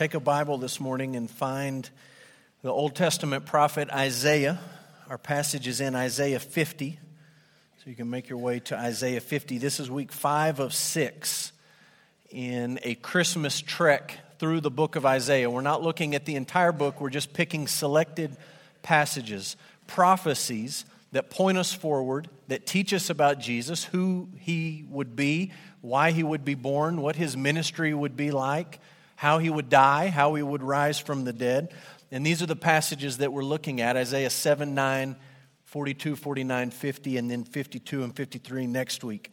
Take a Bible this morning and find the Old Testament prophet Isaiah. Our passage is in Isaiah 50. So you can make your way to Isaiah 50. This is week five of six in a Christmas trek through the book of Isaiah. We're not looking at the entire book, we're just picking selected passages, prophecies that point us forward, that teach us about Jesus, who he would be, why he would be born, what his ministry would be like how he would die, how he would rise from the dead. And these are the passages that we're looking at Isaiah 7, 9, 42, 49, 50, and then 52 and 53 next week.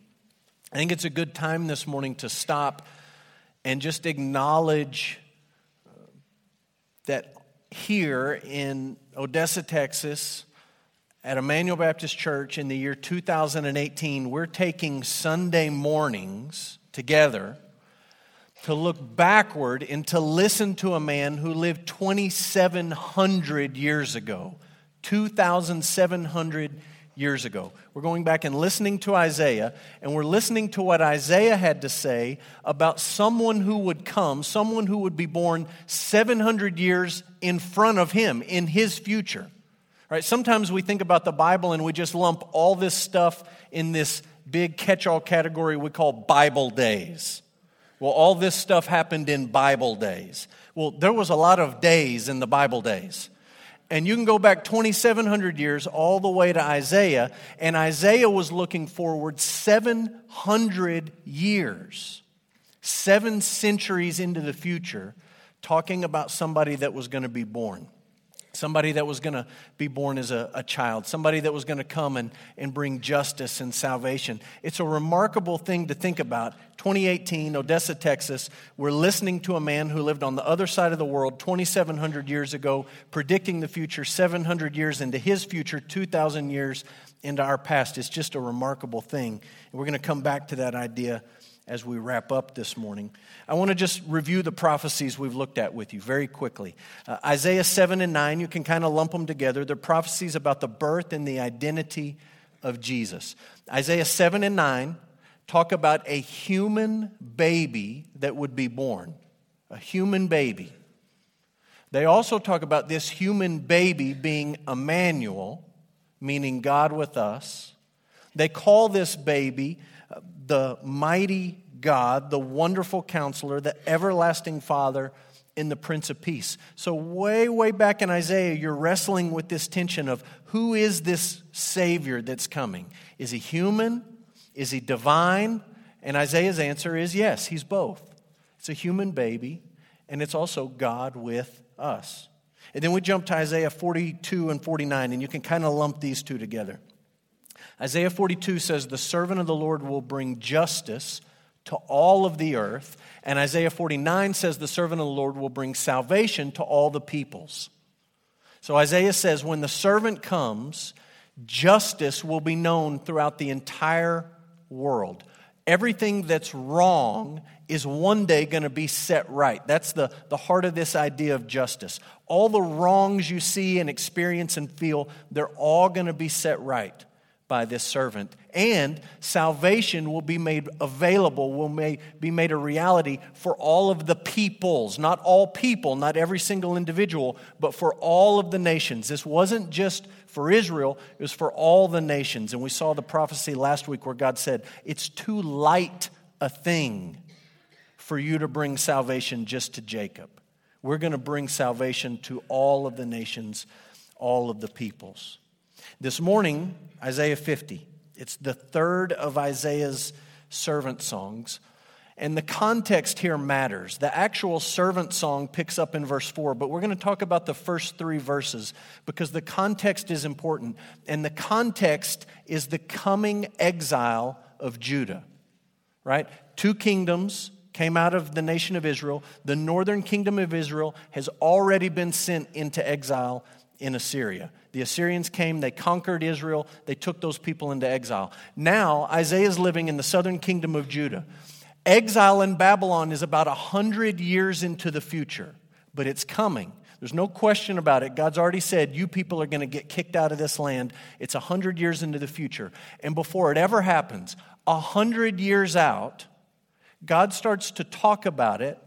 I think it's a good time this morning to stop and just acknowledge uh, that here in Odessa, Texas, at Emmanuel Baptist Church in the year 2018, we're taking Sunday mornings together to look backward and to listen to a man who lived 2,700 years ago. 2,700 years ago. We're going back and listening to Isaiah, and we're listening to what Isaiah had to say about someone who would come, someone who would be born 700 years in front of him, in his future. Right? Sometimes we think about the Bible and we just lump all this stuff in this big catch all category we call Bible days. Well, all this stuff happened in Bible days. Well, there was a lot of days in the Bible days. And you can go back 2,700 years all the way to Isaiah, and Isaiah was looking forward 700 years, seven centuries into the future, talking about somebody that was going to be born somebody that was going to be born as a, a, child, somebody that was going to come and, and bring justice and salvation. It's a remarkable thing to think about. 2018, Odessa, Texas, we're listening to a man who lived on the other side of the world 2,700 years ago, predicting the future 700 years into his future, 2,000 years into our past. It's just a remarkable thing. And we're going to come back to that idea as we wrap up this morning. I want to just review the prophecies we've looked at with you very quickly. Uh, Isaiah 7 and 9, you can kind of lump them together. They're prophecies about the birth and the identity of Jesus. Isaiah 7 and 9 talk about a human baby that would be born, a human baby. They also talk about this human baby being Emmanuel, meaning God with us. They call this baby the mighty God, the wonderful counselor, the everlasting Father, and the Prince of Peace. So, way, way back in Isaiah, you're wrestling with this tension of who is this Savior that's coming? Is he human? Is he divine? And Isaiah's answer is yes, he's both. It's a human baby, and it's also God with us. And then we jump to Isaiah 42 and 49, and you can kind of lump these two together. Isaiah 42 says, The servant of the Lord will bring justice to all of the earth. And Isaiah 49 says, The servant of the Lord will bring salvation to all the peoples. So Isaiah says, When the servant comes, justice will be known throughout the entire world. Everything that's wrong is one day going to be set right. That's the, the heart of this idea of justice. All the wrongs you see and experience and feel, they're all going to be set right by this servant. And salvation will be made available, will may, be made a reality for all of the peoples. Not all people, not every single individual, but for all of the nations. This wasn't just for Israel, it was for all the nations. And we saw the prophecy last week where God said, It's too light a thing for you to bring salvation just to Jacob. We're going to bring salvation to all of the nations, all of the peoples. This morning, Isaiah 50. It's the third of Isaiah's servant songs. And the context here matters. The actual servant song picks up in verse 4, but we're going to talk about the first three verses because the context is important. And the context is the coming exile of Judah, right? Two kingdoms came out of the nation of Israel. The northern kingdom of Israel has already been sent into exile in Assyria. The Assyrians came, they conquered Israel, they took those people into exile. Now, Isaiah is living in the southern kingdom of Judah. Exile in Babylon is about 100 years into the future, but it's coming. There's no question about it. God's already said, You people are going to get kicked out of this land. It's 100 years into the future. And before it ever happens, 100 years out, God starts to talk about it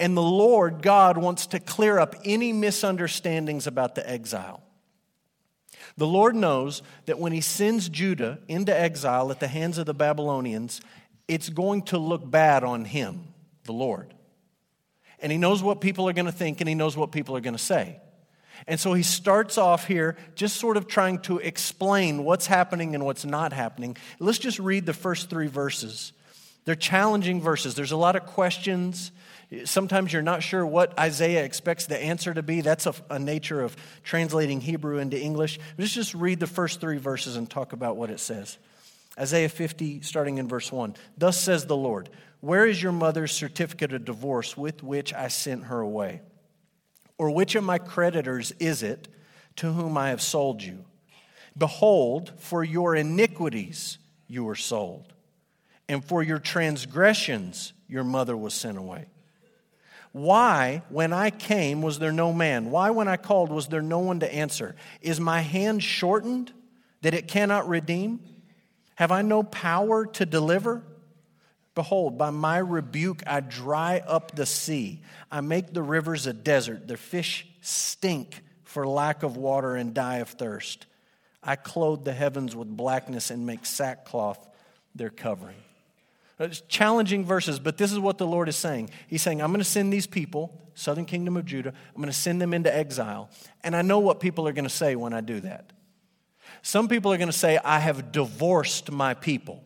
And the Lord God wants to clear up any misunderstandings about the exile. The Lord knows that when He sends Judah into exile at the hands of the Babylonians, it's going to look bad on Him, the Lord. And He knows what people are going to think and He knows what people are going to say. And so he starts off here just sort of trying to explain what's happening and what's not happening. Let's just read the first three verses. They're challenging verses. There's a lot of questions. Sometimes you're not sure what Isaiah expects the answer to be. That's a, a nature of translating Hebrew into English. Let's just read the first three verses and talk about what it says. Isaiah 50, starting in verse 1. Thus says the Lord, Where is your mother's certificate of divorce with which I sent her away? Or which of my creditors is it to whom I have sold you? Behold, for your iniquities you were sold, and for your transgressions your mother was sent away. Why, when I came, was there no man? Why, when I called, was there no one to answer? Is my hand shortened that it cannot redeem? Have I no power to deliver? Behold, by my rebuke I dry up the sea. I make the rivers a desert. Their fish stink for lack of water and die of thirst. I clothe the heavens with blackness and make sackcloth their covering. Uh, it's challenging verses, but this is what the Lord is saying. He's saying, I'm going to send these people, southern kingdom of Judah, I'm going to send them into exile. And I know what people are going to say when I do that. Some people are going to say, I have divorced my people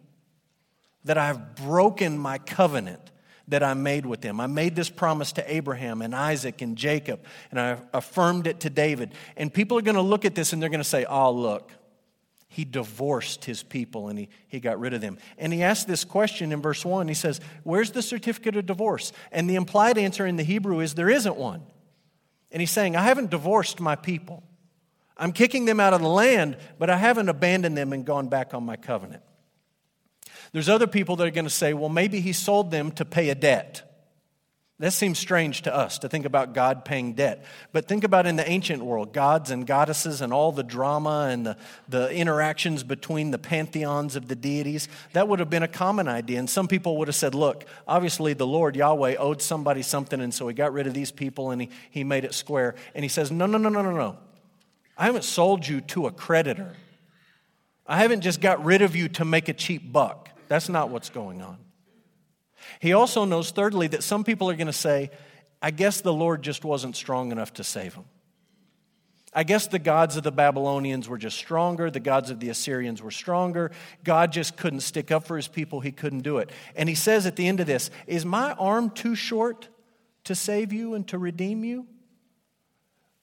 that I have broken my covenant that I made with them. I made this promise to Abraham and Isaac and Jacob, and I affirmed it to David. And people are going to look at this and they're going to say, oh, look, he divorced his people and he, he got rid of them. And he asked this question in verse 1. He says, Where's the certificate of divorce? And the implied answer in the Hebrew is, There isn't one. And he's saying, I haven't divorced my people. I'm kicking them out of the land, but I haven't abandoned them and gone back on my covenant. There's other people that are going to say, well, maybe he sold them to pay a debt. That seems strange to us to think about God paying debt. But think about in the ancient world, gods and goddesses and all the drama and the, the interactions between the pantheons of the deities. That would have been a common idea. And some people would have said, look, obviously the Lord Yahweh owed somebody something, and so he got rid of these people and he, he made it square. And he says, no, no, no, no, no, no. I haven't sold you to a creditor. I haven't just got rid of you to make a cheap buck. That's not what's going on. He also knows, thirdly, that some people are going to say, I guess the Lord just wasn't strong enough to save him. I guess the gods of the Babylonians were just stronger. The gods of the Assyrians were stronger. God just couldn't stick up for his people. He couldn't do it. And he says at the end of this Is my arm too short to save you and to redeem you?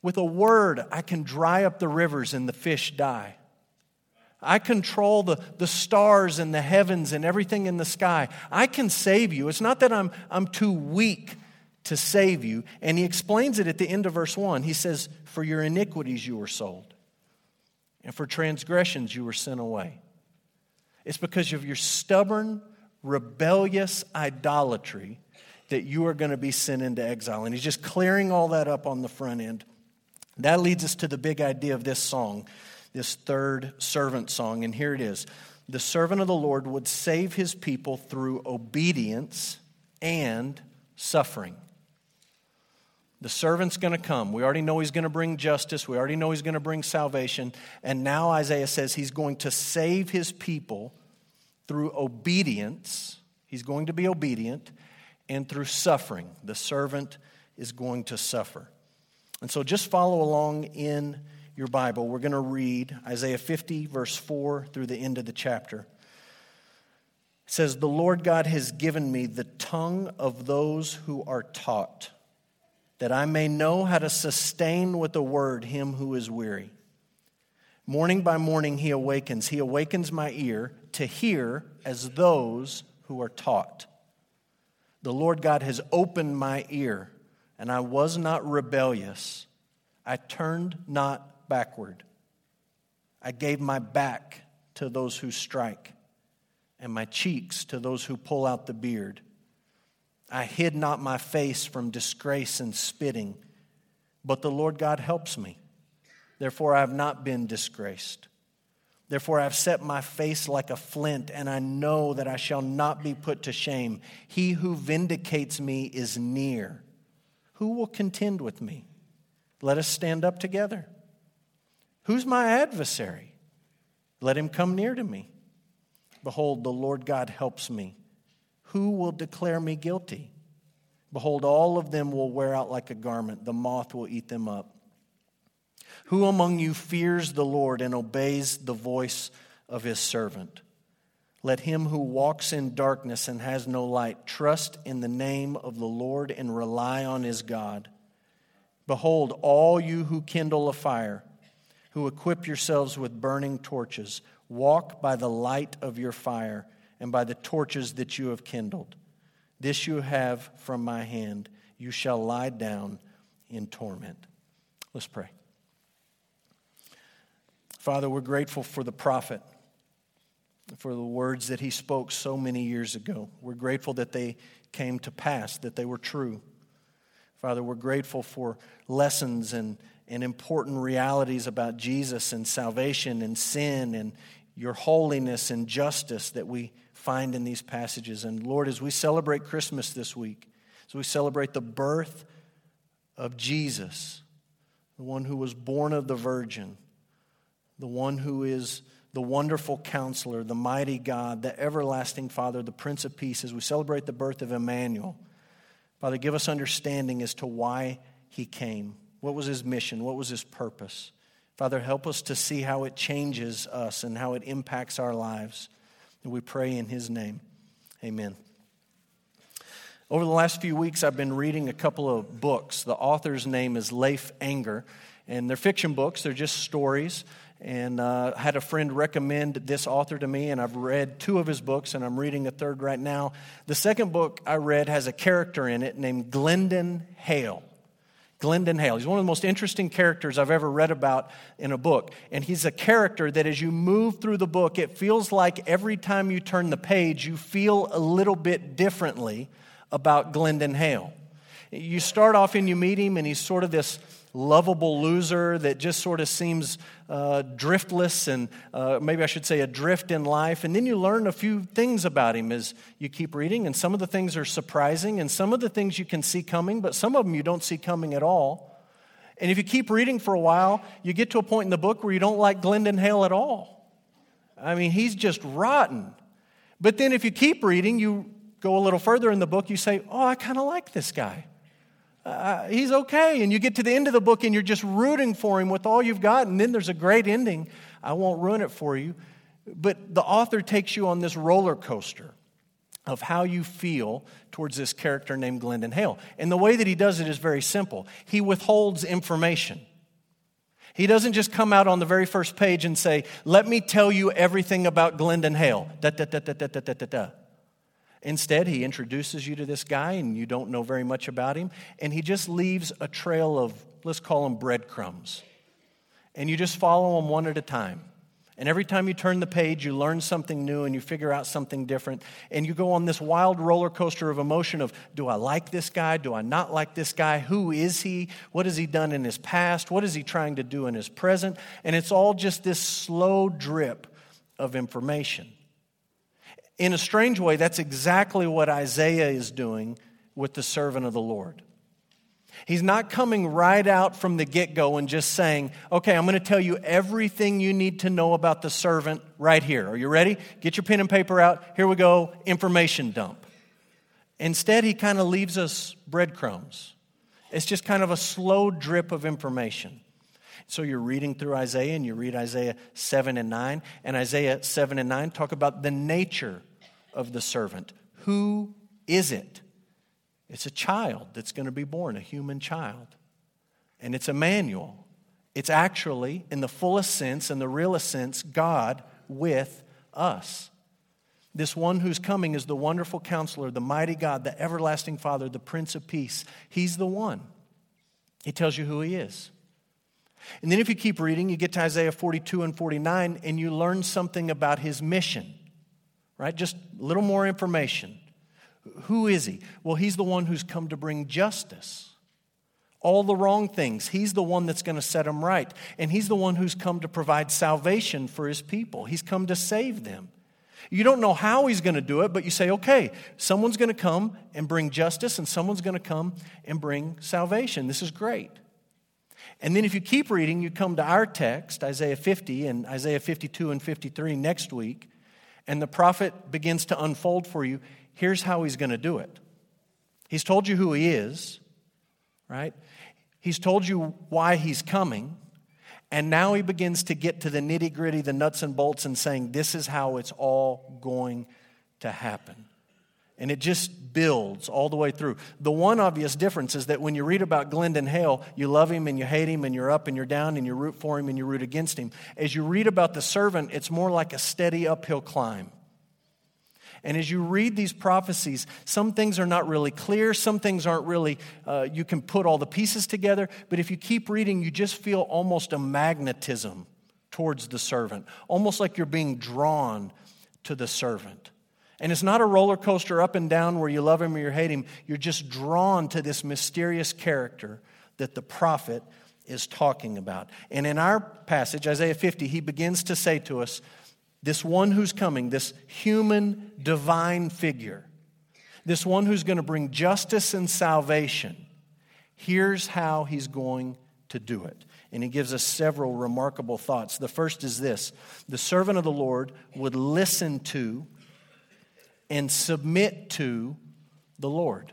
With a word, I can dry up the rivers and the fish die. I control the, the stars and the heavens and everything in the sky. I can save you. It's not that I'm, I'm too weak to save you. And he explains it at the end of verse 1. He says, For your iniquities you were sold, and for transgressions you were sent away. It's because of your stubborn, rebellious idolatry that you are going to be sent into exile. And he's just clearing all that up on the front end. That leads us to the big idea of this song this third servant song, and here it is. The servant of the Lord would save his people through obedience and suffering. The servant's going to come. We already know he's going to bring justice. We already know he's going to bring salvation. And now Isaiah says he's going to save his people through obedience. He's going to be obedient and through suffering. The servant is going to suffer. And so just follow along in your Bible, we're going to read Isaiah 50, verse 4 through the end of the chapter. It says, The Lord God has given me the tongue of those who are taught, that I may know how to sustain with a word him who is weary. Morning by morning he awakens. He awakens my ear to hear as those who are taught. The Lord God has opened my ear, and I was not rebellious. I turned not backward. I gave my back to those who strike, and my cheeks to those who pull out the beard. I hid not my face from disgrace and spitting, but the Lord God helps me. Therefore, I have not been disgraced. Therefore, I have set my face like a flint, and I know that I shall not be put to shame. He who vindicates me is near. Who will contend with me? Let us stand up together. Who's my adversary? Let him come near to me. Behold, the Lord God helps me. Who will declare me guilty? Behold, all of them will wear out like a garment, the moth will eat them up. Who among you fears the Lord and obeys the voice of his servant? Let him who walks in darkness and has no light trust in the name of the Lord and rely on his God. Behold, all you who kindle a fire, who equip yourselves with burning torches, walk by the light of your fire and by the torches that you have kindled. This you have from my hand. You shall lie down in torment. Let's pray. Father, we're grateful for the prophet for the words that he spoke so many years ago. We're grateful that they came to pass, that they were true. Father, we're grateful for lessons and, and important realities about Jesus and salvation and sin and your holiness and justice that we find in these passages. And Lord, as we celebrate Christmas this week, as we celebrate the birth of Jesus, the one who was born of the Virgin, the one who is the wonderful counselor, the mighty God, the everlasting Father, the Prince of Peace, as we celebrate the birth of Emmanuel. Father, give us understanding as to why he came. What was his mission? What was his purpose? Father, help us to see how it changes us and how it impacts our lives. And we pray in his name. Amen. Over the last few weeks, I've been reading a couple of books. The author's name is Leif Enger, and they're fiction books, they're just stories and uh, had a friend recommend this author to me, and I've read two of his books, and I'm reading a third right now. The second book I read has a character in it named Glendon Hale. Glendon Hale. He's one of the most interesting characters I've ever read about in a book. And he's a character that as you move through the book, it feels like every time you turn the page, you feel a little bit differently about Glendon Hale. You start off and you meet him, and he's sort of this lovable loser that just sort of seems uh, driftless and uh, maybe I should say adrift in life. And then you learn a few things about him as you keep reading, and some of the things are surprising, and some of the things you can see coming, but some of them you don't see coming at all. And if you keep reading for a while, you get to a point in the book where you don't like Glendon Hale at all. I mean, he's just rotten. But then if you keep reading, you go a little further in the book, you say, Oh, I kind of like this guy uh, he's okay. And you get to the end of the book and you're just rooting for him with all you've got. And then there's a great ending. I won't ruin it for you. But the author takes you on this roller coaster of how you feel towards this character named Glendon Hale. And the way that he does it is very simple he withholds information. He doesn't just come out on the very first page and say, Let me tell you everything about Glendon Hale. Da, da, da, da, da, da, da, da. Instead, he introduces you to this guy and you don't know very much about him, and he just leaves a trail of, let's call them breadcrumbs. And you just follow them one at a time. And every time you turn the page, you learn something new and you figure out something different. And you go on this wild roller coaster of emotion of do I like this guy? Do I not like this guy? Who is he? What has he done in his past? What is he trying to do in his present? And it's all just this slow drip of information. In a strange way, that's exactly what Isaiah is doing with the servant of the Lord. He's not coming right out from the get go and just saying, okay, I'm going to tell you everything you need to know about the servant right here. Are you ready? Get your pen and paper out. Here we go, information dump. Instead, he kind of leaves us breadcrumbs. It's just kind of a slow drip of information. So you're reading through Isaiah and you read Isaiah 7 and 9, and Isaiah 7 and 9 talk about the nature of the servant. Who is it? It's a child that's going to be born, a human child. And it's Emmanuel. It's actually, in the fullest sense, in the realest sense, God with us. This one who's coming is the wonderful counselor, the mighty God, the everlasting Father, the Prince of Peace. He's the one. He tells you who he is. And then if you keep reading, you get to Isaiah 42 and 49, and you learn something about his mission, right? Just a little more information. Who is he? Well, he's the one who's come to bring justice. All the wrong things, he's the one that's going to set them right. And he's the one who's come to provide salvation for his people. He's come to save them. You don't know how he's going to do it, but you say, okay, someone's going to come and bring justice, and someone's going to come and bring salvation. This is great. And then if you keep reading, you come to our text, Isaiah 50 and Isaiah 52 and 53 next week, and the prophet begins to unfold for you. Here's how he's going to do it. He's told you who he is, right? He's told you why he's coming. And now he begins to get to the nitty gritty, the nuts and bolts, and saying, This is how it's all going to happen. And it just builds all the way through. The one obvious difference is that when you read about Glendon Hale, you love him and you hate him and you're up and you're down and you root for him and you root against him. As you read about the servant, it's more like a steady uphill climb. And as you read these prophecies, some things are not really clear, some things aren't really, uh, you can put all the pieces together, but if you keep reading, you just feel almost a magnetism towards the servant, almost like you're being drawn to the servant. And it's not a roller coaster up and down where you love him or you hate him. You're just drawn to this mysterious character that the prophet is talking about. And in our passage, Isaiah 50, he begins to say to us, this one who's coming, this human divine figure, this one who's going to bring justice and salvation, here's how he's going to do it. And he gives us several remarkable thoughts. The first is this the servant of the Lord would listen to and submit to the Lord.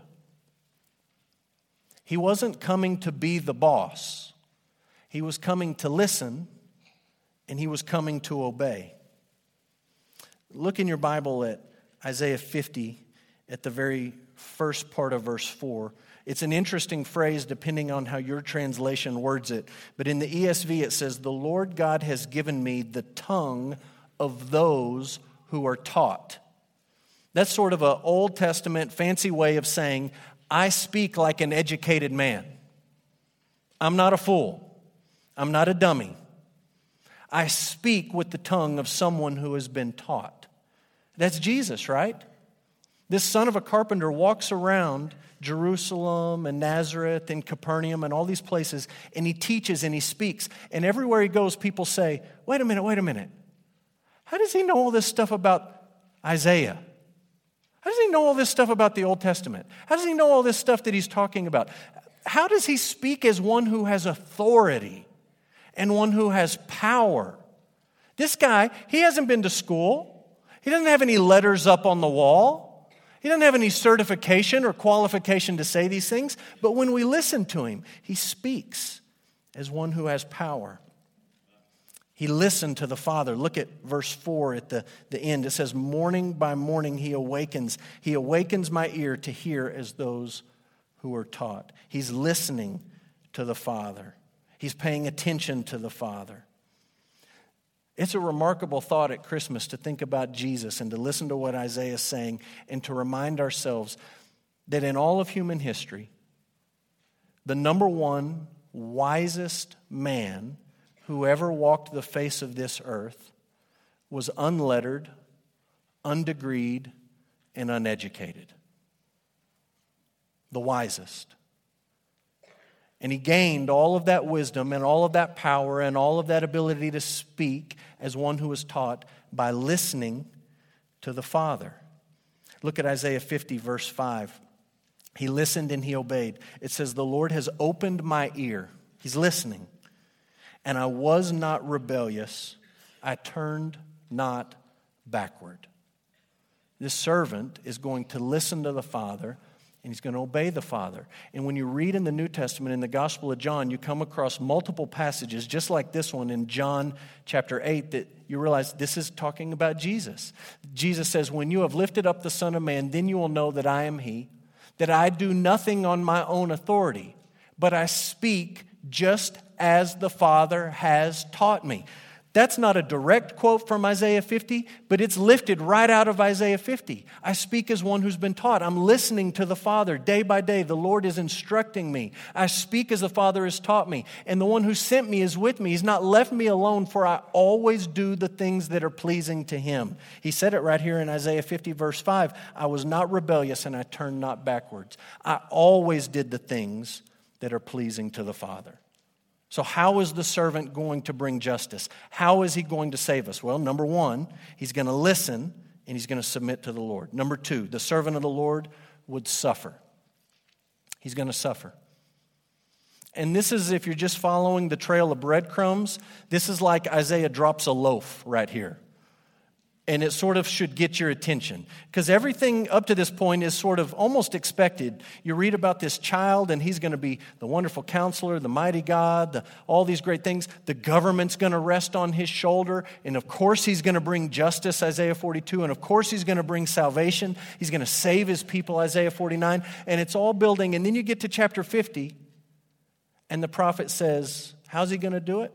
He wasn't coming to be the boss, he was coming to listen and he was coming to obey. Look in your Bible at Isaiah 50 at the very first part of verse 4. It's an interesting phrase depending on how your translation words it. But in the ESV, it says, The Lord God has given me the tongue of those who are taught. That's sort of an Old Testament fancy way of saying, I speak like an educated man. I'm not a fool. I'm not a dummy. I speak with the tongue of someone who has been taught. That's Jesus, right? This son of a carpenter walks around Jerusalem and Nazareth and Capernaum and all these places, and he teaches and he speaks. And everywhere he goes, people say, Wait a minute, wait a minute. How does he know all this stuff about Isaiah? How does he know all this stuff about the Old Testament? How does he know all this stuff that he's talking about? How does he speak as one who has authority and one who has power? This guy, he hasn't been to school. He doesn't have any letters up on the wall. He doesn't have any certification or qualification to say these things. But when we listen to him, he speaks as one who has power. He listened to the Father. Look at verse 4 at the, the end. It says, Morning by morning he awakens. He awakens my ear to hear as those who are taught. He's listening to the Father, he's paying attention to the Father. It's a remarkable thought at Christmas to think about Jesus and to listen to what Isaiah is saying and to remind ourselves that in all of human history, the number one wisest man who ever walked the face of this earth was unlettered, undegreed, and uneducated. The wisest. And he gained all of that wisdom and all of that power and all of that ability to speak as one who was taught by listening to the Father. Look at Isaiah 50, verse 5. He listened and he obeyed. It says, The Lord has opened my ear. He's listening. And I was not rebellious. I turned not backward. This servant is going to listen to the Father and he's going to obey the Father. And when you read in the New Testament, in the Gospel of John, you come across multiple passages, just like this one in John chapter 8, that you realize this is talking about Jesus. Jesus says, When you have lifted up the Son of Man, then you will know that I am He, that I do nothing on my own authority, but I speak just as the Father has taught me. That's not a direct quote from Isaiah 50, but it's lifted right out of Isaiah 50. I speak as one who's been taught. I'm listening to the Father day by day. The Lord is instructing me. I speak as the Father has taught me. And the one who sent me is with me. He's not left me alone, for I always do the things that are pleasing to him. He said it right here in Isaiah 50, verse 5 I was not rebellious and I turned not backwards. I always did the things that are pleasing to the Father. So, how is the servant going to bring justice? How is he going to save us? Well, number one, he's going to listen and he's going to submit to the Lord. Number two, the servant of the Lord would suffer. He's going to suffer. And this is, if you're just following the trail of breadcrumbs, this is like Isaiah drops a loaf right here and it sort of should get your attention because everything up to this point is sort of almost expected. You read about this child, and he's going to be the wonderful counselor, the mighty God, the, all these great things. The government's going to rest on his shoulder, and of course, he's going to bring justice, Isaiah 42, and of course, he's going to bring salvation. He's going to save his people, Isaiah 49, and it's all building. And then you get to chapter 50, and the prophet says, How's he going to do it?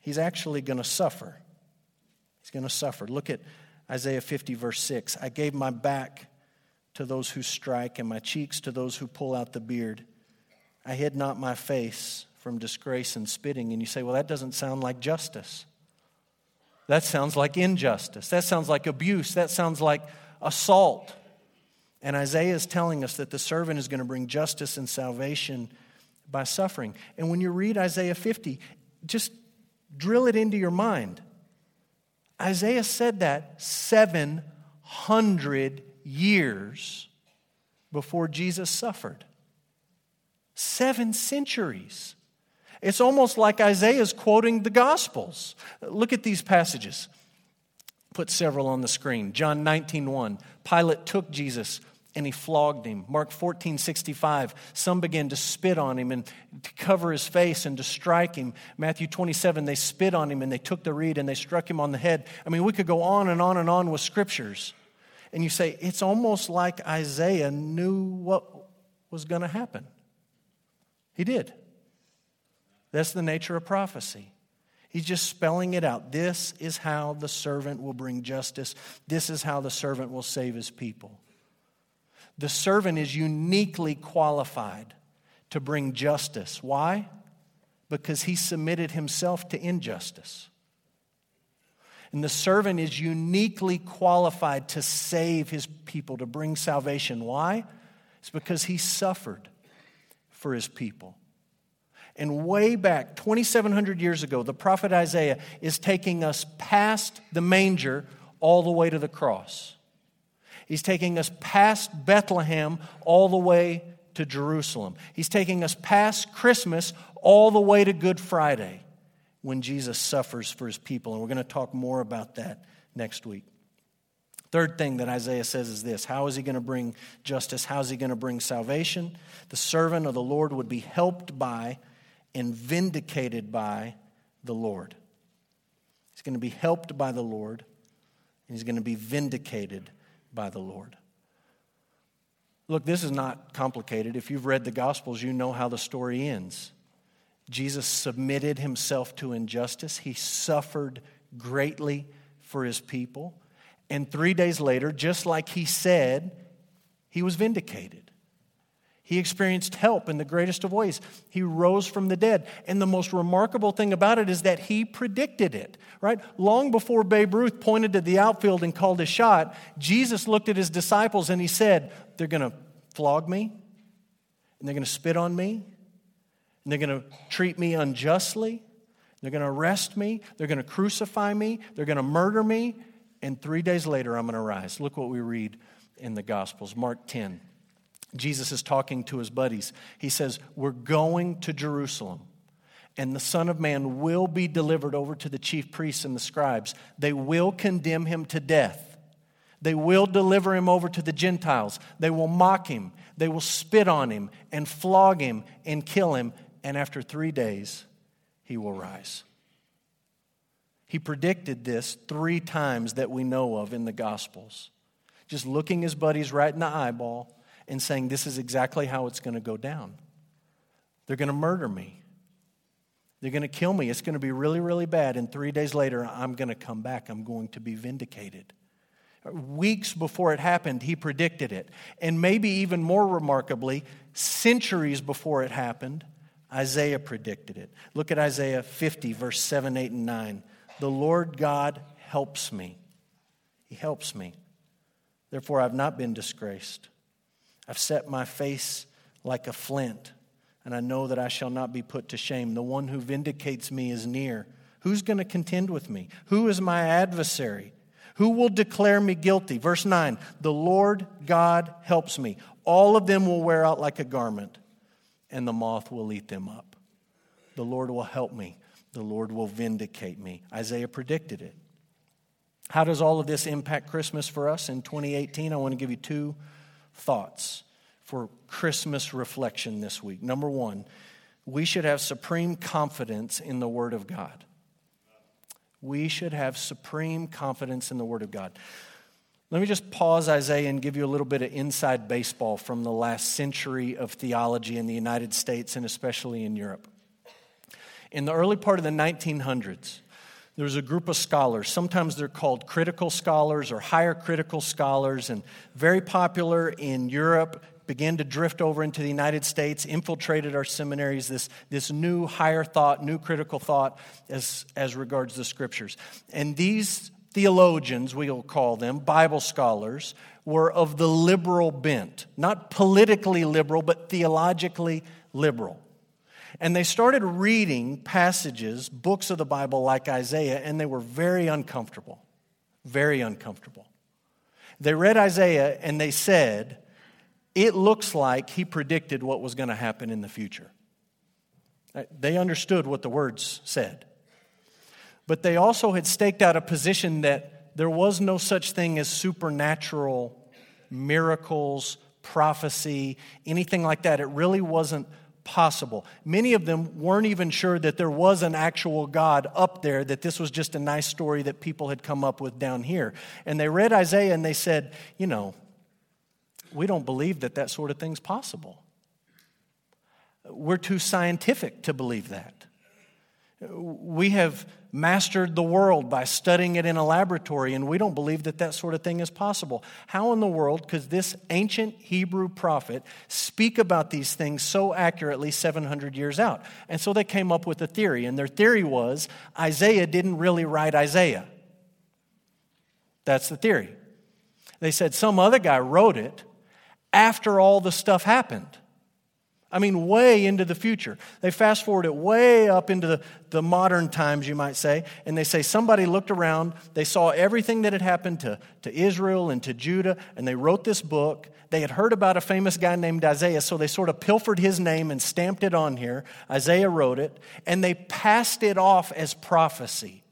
He's actually going to suffer going to suffer. Look at Isaiah 50, verse 6. I gave my back to those who strike, and my cheeks to those who pull out the beard. I hid not my face from disgrace and spitting. And you say, well, that doesn't sound like justice. That sounds like injustice. That sounds like abuse. That sounds like assault. And Isaiah is telling us that the servant is going to bring justice and salvation by suffering. And when you read Isaiah 50, just drill it into your mind. Isaiah said that 700 years before Jesus suffered. Seven centuries. It's almost like Isaiah's quoting the Gospels. Look at these passages. Put several on the screen. John 19, 1. Pilate took Jesus and he flogged him. Mark 14, 65, some began to spit on him and to cover his face and to strike him. Matthew 27, they spit on him and they took the reed and they struck him on the head. I mean, we could go on and on and on with scriptures. And you say, it's almost like Isaiah knew what was going to happen. He did. That's the nature of prophecy. He's just spelling it out. This is how the servant will bring justice. This is how the servant will save his people. The servant is uniquely qualified to bring justice. Why? Because he submitted himself to injustice. And the servant is uniquely qualified to save his people, to bring salvation. Why? It's because he suffered for his people. And way back, 2,700 years ago, the prophet Isaiah is taking us past the manger all the way to the cross. He's taking us past Bethlehem all the way to Jerusalem. He's taking us past Christmas all the way to Good Friday when Jesus suffers for his people. And we're going to talk more about that next week. Third thing that Isaiah says is this How is he going to bring justice? How is he going to bring salvation? The servant of the Lord would be helped by and vindicated by the Lord. He's going to be helped by the Lord, and he's going to be vindicated by the Lord. Look, this is not complicated. If you've read the Gospels, you know how the story ends. Jesus submitted himself to injustice, he suffered greatly for his people. And three days later, just like he said, he was vindicated. He experienced help in the greatest of ways. He rose from the dead. And the most remarkable thing about it is that he predicted it, right? Long before Babe Ruth pointed to the outfield and called a shot, Jesus looked at his disciples and he said, They're going to flog me, and they're going to spit on me, and they're going to treat me unjustly, they're going to arrest me, they're going to crucify me, they're going to murder me, and three days later I'm going to rise. Look what we read in the Gospels, Mark 10. Jesus is talking to his buddies. He says, We're going to Jerusalem, and the Son of Man will be delivered over to the chief priests and the scribes. They will condemn him to death. They will deliver him over to the Gentiles. They will mock him. They will spit on him and flog him and kill him. And after three days, he will rise. He predicted this three times that we know of in the Gospels. Just looking his buddies right in the eyeball and saying, This is exactly how it's going to go down. They're going to murder me. They're going to kill me. It's going to be really, really bad. And three days later, I'm going to come back. I'm going to be vindicated. Weeks before it happened, he predicted it. And maybe even more remarkably, centuries before it happened, Isaiah predicted it. Look at Isaiah 50, verse 7, 8, and 9. The Lord God helps me. He helps me. Therefore, I've not been disgraced. I've set my face like a flint, and I know that I shall not be put to shame. The one who vindicates me is near. Who's going to contend with me? Who is my adversary? Who will declare me guilty? Verse 9 The Lord God helps me. All of them will wear out like a garment, and the moth will eat them up. The Lord will help me. The Lord will vindicate me. Isaiah predicted it. How does all of this impact Christmas for us in 2018? I want to give you two thoughts for Christmas reflection this week. Number one, we should have supreme confidence in the Word of God. We should have supreme confidence in the Word of God. Let me just pause Isaiah and give you a little bit of inside baseball from the last century of theology in the United States and especially in Europe. In the early part of the 1900s, there was a group of scholars. Sometimes they're called critical scholars or higher critical scholars, and very popular in Europe, began to drift over into the United States, infiltrated our seminaries, this, this new higher thought, new critical thought as, as regards the scriptures. And these theologians, we'll call them, Bible scholars, were of the liberal bent, not politically liberal, but theologically liberal. And they started reading passages, books of the Bible like Isaiah, and they were very uncomfortable. Very uncomfortable. They read Isaiah and they said, it looks like he predicted what was going to happen in the future. Uh, they understood what the words said. But they also had staked out a position that there was no such thing as supernatural miracles, prophecy, anything like that. It really wasn't possible. Many of them weren't even sure that there was an actual God up there, that this was just a nice story that people had come up with down here. And they read Isaiah and they said, you know, we don't believe that that sort of thing's possible. We're too scientific to believe that. We have mastered the world by studying it in a laboratory, and we don't believe that that sort of thing is possible. How in the world could this ancient Hebrew prophet speak about these things so accurately 700 years out? And so they came up with a theory, and their theory was Isaiah didn't really write Isaiah. That's the theory. They said some other guy wrote it after all the stuff happened. I mean, way into the future. They fast forward it way up into the, the modern times, you might say, and they say somebody looked around, they saw everything that had happened to, to Israel and to Judah, and they wrote this book. They had heard about a famous guy named Isaiah, so they sort of pilfered his name and stamped it on here. Isaiah wrote it, and they passed it off as prophecy.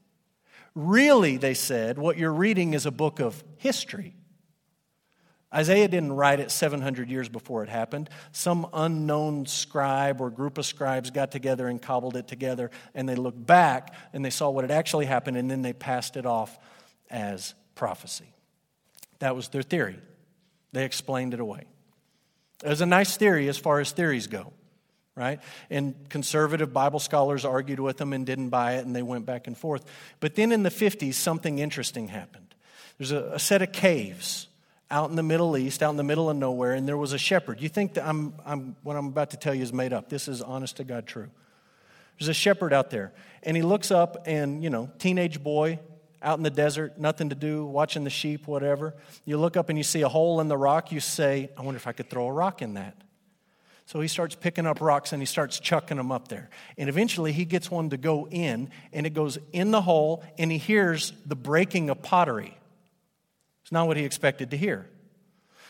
Really, they said, what you're reading is a book of history. Isaiah didn't write it 700 years before it happened. Some unknown scribe or group of scribes got together and cobbled it together, and they looked back and they saw what had actually happened, and then they passed it off as prophecy. That was their theory. They explained it away. It was a nice theory as far as theories go, right? And conservative Bible scholars argued with them and didn't buy it, and they went back and forth. But then in the 50s, something interesting happened. There's a, a set of caves out in the Middle East, out in the middle of nowhere, and there was a shepherd. You think that I'm, I'm, what I'm about to tell you is made up. This is honest to God true. There's a shepherd out there, and he looks up, and, you know, teenage boy out in the desert, nothing to do, watching the sheep, whatever. You look up and you see a hole in the rock. You say, I wonder if I could throw a rock in that. So he starts picking up rocks and he starts chucking them up there. And eventually he gets one to go in, and it goes in the hole, and he hears the breaking of pottery. It's not what he expected to hear.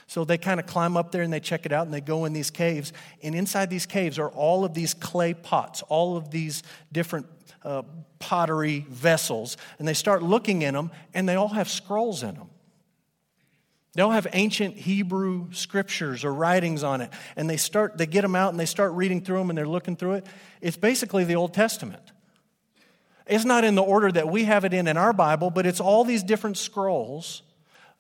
So they kind of climb up there and they check it out and they go in these caves. And inside these caves are all of these clay pots, all of these different uh, pottery vessels. And they start looking in them and they all have scrolls in them. They all have ancient Hebrew scriptures or writings on it. And they start, they get them out and they start reading through them and they're looking through it. It's basically the Old Testament. It's not in the order that we have it in in our Bible, but it's all these different scrolls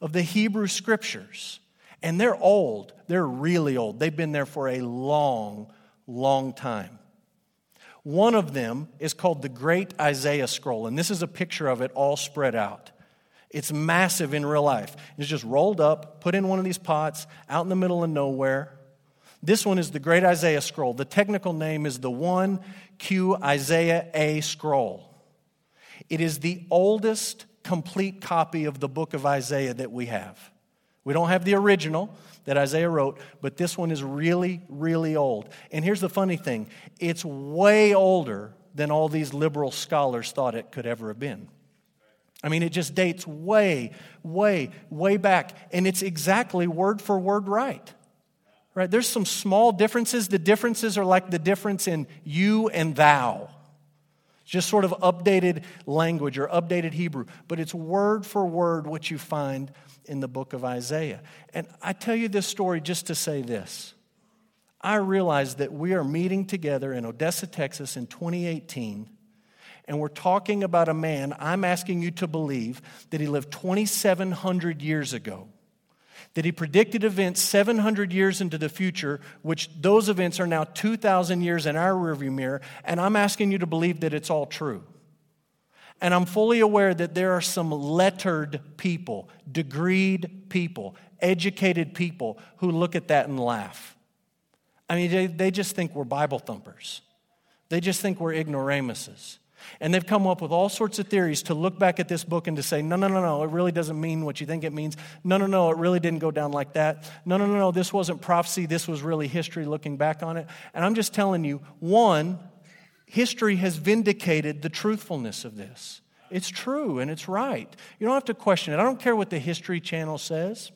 of the Hebrew scriptures. And they're old. They're really old. They've been there for a long, long time. One of them is called the Great Isaiah Scroll, and this is a picture of it all spread out. It's massive in real life. It's just rolled up, put in one of these pots, out in the middle of nowhere. This one is the Great Isaiah Scroll. The technical name is the 1Q Isaiah A Scroll. It is the oldest complete copy of the book of Isaiah that we have. We don't have the original that Isaiah wrote, but this one is really, really old. And here's the funny thing it's way older than all these liberal scholars thought it could ever have been. I mean, it just dates way, way, way back. And it's exactly word for word right. Right? There's some small differences. The differences are like the difference in you and thou. Just sort of updated language or updated Hebrew. But it's word for word what you find in the book of Isaiah. And I tell you this story just to say this. I realize that we are meeting together in Odessa, Texas in 2018 and we're talking about a man, I'm asking you to believe that he lived 2,700 years ago, that he predicted events 700 years into the future, which those events are now 2,000 years in our rearview mirror, and I'm asking you to believe that it's all true. And I'm fully aware that there are some lettered people, degreed people, educated people who look at that and laugh. I mean, they, they just think we're Bible thumpers. They just think we're ignoramuses. And they've come up with all sorts of theories to look back at this book and to say, no, no, no, no, it really doesn't mean what you think it means. No, no, no, it really didn't go down like that. No, no, no, no, this wasn't prophecy. This was really history looking back on it. And I'm just telling you, one, history has vindicated the truthfulness of this. It's true and it's right. You don't have to question it. I don't care what the History Channel says.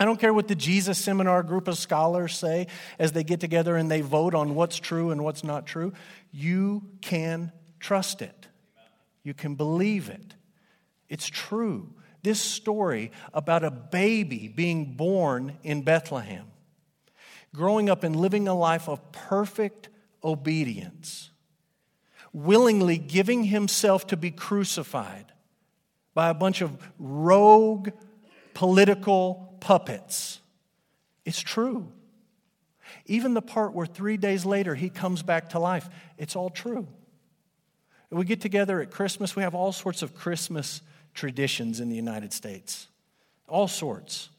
I don't care what the Jesus Seminar group of scholars say as they get together and they vote on what's true and what's not true. You can Trust it. You can believe it. It's true. This story about a baby being born in Bethlehem, growing up and living a life of perfect obedience, willingly giving himself to be crucified by a bunch of rogue political puppets. It's true. Even the part where three days later he comes back to life, it's all true. We get together at Christmas. We have all sorts of Christmas traditions in the United States. All sorts.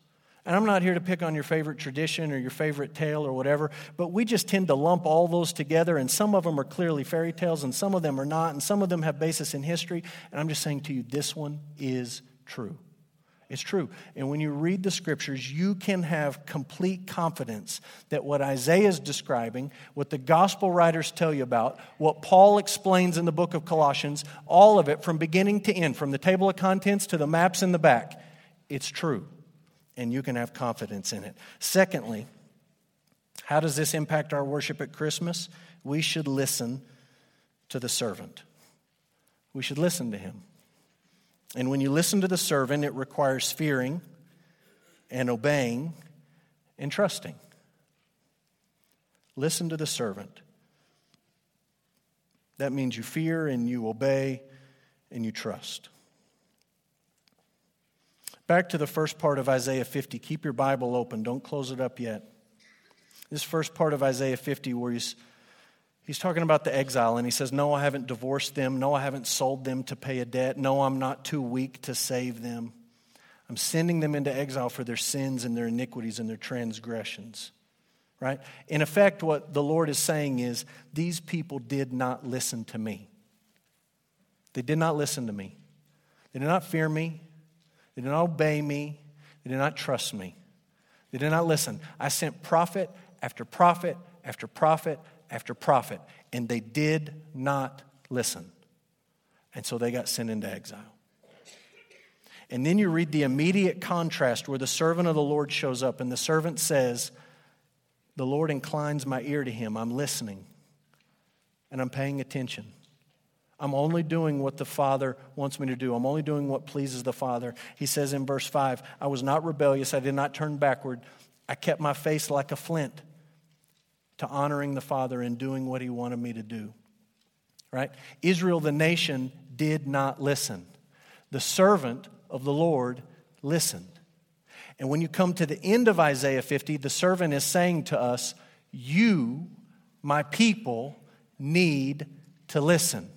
And I'm not here to pick on your favorite tradition or your favorite tale or whatever, but we just tend to lump all those together, and some of them are clearly fairy tales, and some of them are not, and some of them have basis in history. And I'm just saying to you, this one is true. It's true. And when you read the scriptures, you can have complete confidence that what Isaiah is describing, what the gospel writers tell you about, what Paul explains in the book of Colossians, all of it from beginning to end, from the table of contents to the maps in the back, it's true. And you can have confidence in it. Secondly, how does this impact our worship at Christmas? We should listen to the servant. We should listen to him. And when you listen to the servant, it requires fearing and obeying and trusting. Listen to the servant. That means you fear and you obey and you trust. Back to the first part of Isaiah 50. Keep your Bible open, don't close it up yet. This first part of Isaiah 50, where he's He's talking about the exile, and he says, No, I haven't divorced them. No, I haven't sold them to pay a debt. No, I'm not too weak to save them. I'm sending them into exile for their sins and their iniquities and their transgressions. Right? In effect, what the Lord is saying is, These people did not listen to me. They did not listen to me. They did not fear me. They did not obey me. They did not trust me. They did not listen. I sent prophet after prophet after prophet after prophet, and they did not listen. And so they got sent into exile. And then you read the immediate contrast where the servant of the Lord shows up, and the servant says, The Lord inclines my ear to him. I'm listening, and I'm paying attention. I'm only doing what the Father wants me to do. I'm only doing what pleases the Father. He says in verse 5 I was not rebellious. I did not turn backward. I kept my face like a flint to honoring the Father and doing what He wanted me to do. Right? Israel, the nation, did not listen. The servant of the Lord listened. And when you come to the end of Isaiah 50, the servant is saying to us, You, my people, need to listen.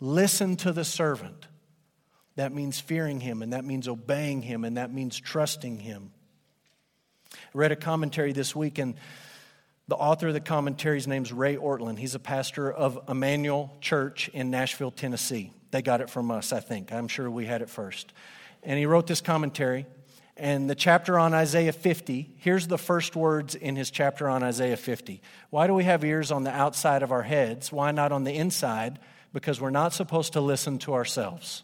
Listen to the servant. That means fearing him, and that means obeying him, and that means trusting him. I read a commentary this week, and the author of the commentary's name is Ray Ortlund. He's a pastor of Immanuel Church in Nashville, Tennessee. They got it from us, I think. I'm sure we had it first. And he wrote this commentary. And the chapter on Isaiah 50, here's the first words in his chapter on Isaiah 50. Why do we have ears on the outside of our heads? Why not on the inside? Because we're not supposed to listen to ourselves.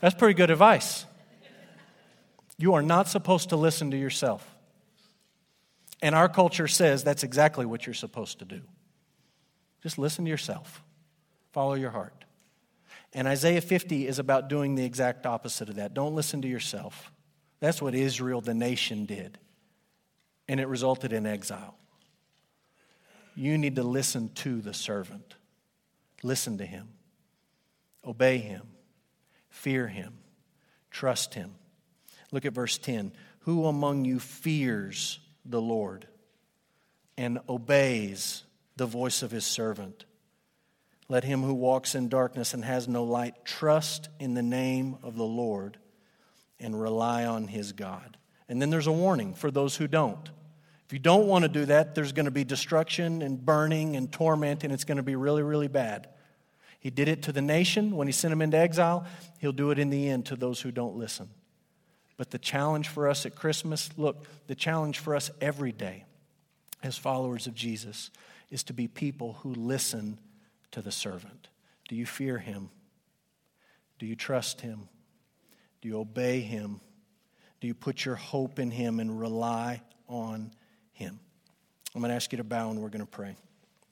That's pretty good advice. You are not supposed to listen to yourself. And our culture says that's exactly what you're supposed to do. Just listen to yourself, follow your heart. And Isaiah 50 is about doing the exact opposite of that. Don't listen to yourself. That's what Israel, the nation, did. And it resulted in exile. You need to listen to the servant. Listen to him. Obey him. Fear him. Trust him. Look at verse 10. Who among you fears the Lord and obeys the voice of his servant? Let him who walks in darkness and has no light trust in the name of the Lord and rely on his God. And then there's a warning for those who don't. If you don't want to do that, there's going to be destruction and burning and torment, and it's going to be really, really bad. He did it to the nation when he sent them into exile. He'll do it in the end to those who don't listen. But the challenge for us at Christmas look, the challenge for us every day as followers of Jesus is to be people who listen to the servant. Do you fear him? Do you trust him? Do you obey him? Do you put your hope in him and rely on him? I'm going to ask you to bow and we're going to pray.